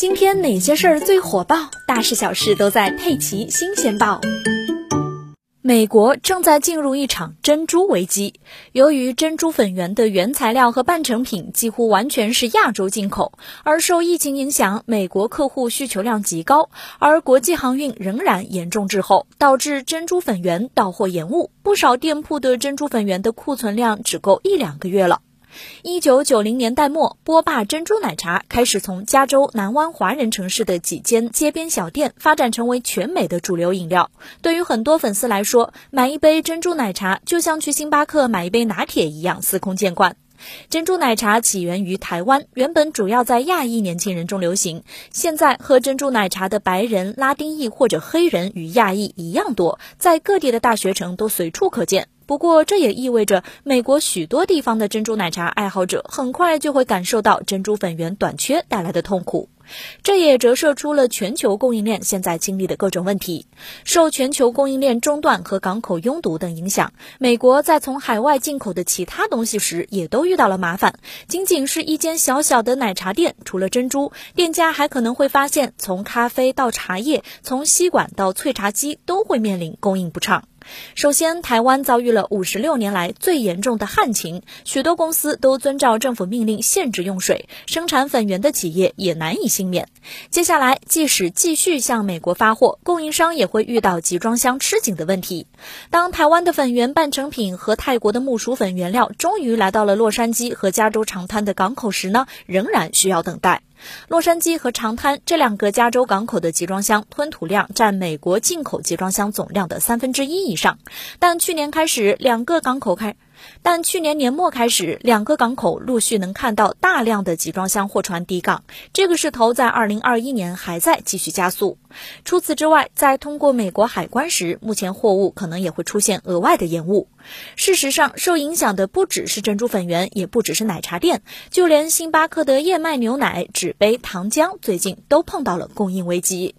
今天哪些事儿最火爆？大事小事都在《佩奇新鲜报》。美国正在进入一场珍珠危机，由于珍珠粉圆的原材料和半成品几乎完全是亚洲进口，而受疫情影响，美国客户需求量极高，而国际航运仍然严重滞后，导致珍珠粉圆到货延误，不少店铺的珍珠粉圆的库存量只够一两个月了。一九九零年代末，波霸珍珠奶茶开始从加州南湾华人城市的几间街边小店发展成为全美的主流饮料。对于很多粉丝来说，买一杯珍珠奶茶就像去星巴克买一杯拿铁一样司空见惯。珍珠奶茶起源于台湾，原本主要在亚裔年轻人中流行。现在喝珍珠奶茶的白人、拉丁裔或者黑人与亚裔一样多，在各地的大学城都随处可见。不过，这也意味着美国许多地方的珍珠奶茶爱好者很快就会感受到珍珠粉圆短缺带来的痛苦。这也折射出了全球供应链现在经历的各种问题。受全球供应链中断和港口拥堵等影响，美国在从海外进口的其他东西时也都遇到了麻烦。仅仅是一间小小的奶茶店，除了珍珠，店家还可能会发现，从咖啡到茶叶，从吸管到萃茶机，都会面临供应不畅。首先，台湾遭遇了五十六年来最严重的旱情，许多公司都遵照政府命令限制用水，生产粉圆的企业也难以幸免。接下来，即使继续向美国发货，供应商也会遇到集装箱吃紧的问题。当台湾的粉圆半成品和泰国的木薯粉原料终于来到了洛杉矶和加州长滩的港口时呢，仍然需要等待。洛杉矶和长滩这两个加州港口的集装箱吞吐量占美国进口集装箱总量的三分之一以上，但去年开始，两个港口开。但去年年末开始，两个港口陆续能看到大量的集装箱货船抵港，这个势头在二零二一年还在继续加速。除此之外，在通过美国海关时，目前货物可能也会出现额外的延误。事实上，受影响的不只是珍珠粉圆，也不只是奶茶店，就连星巴克的燕麦牛奶、纸杯、糖浆，最近都碰到了供应危机。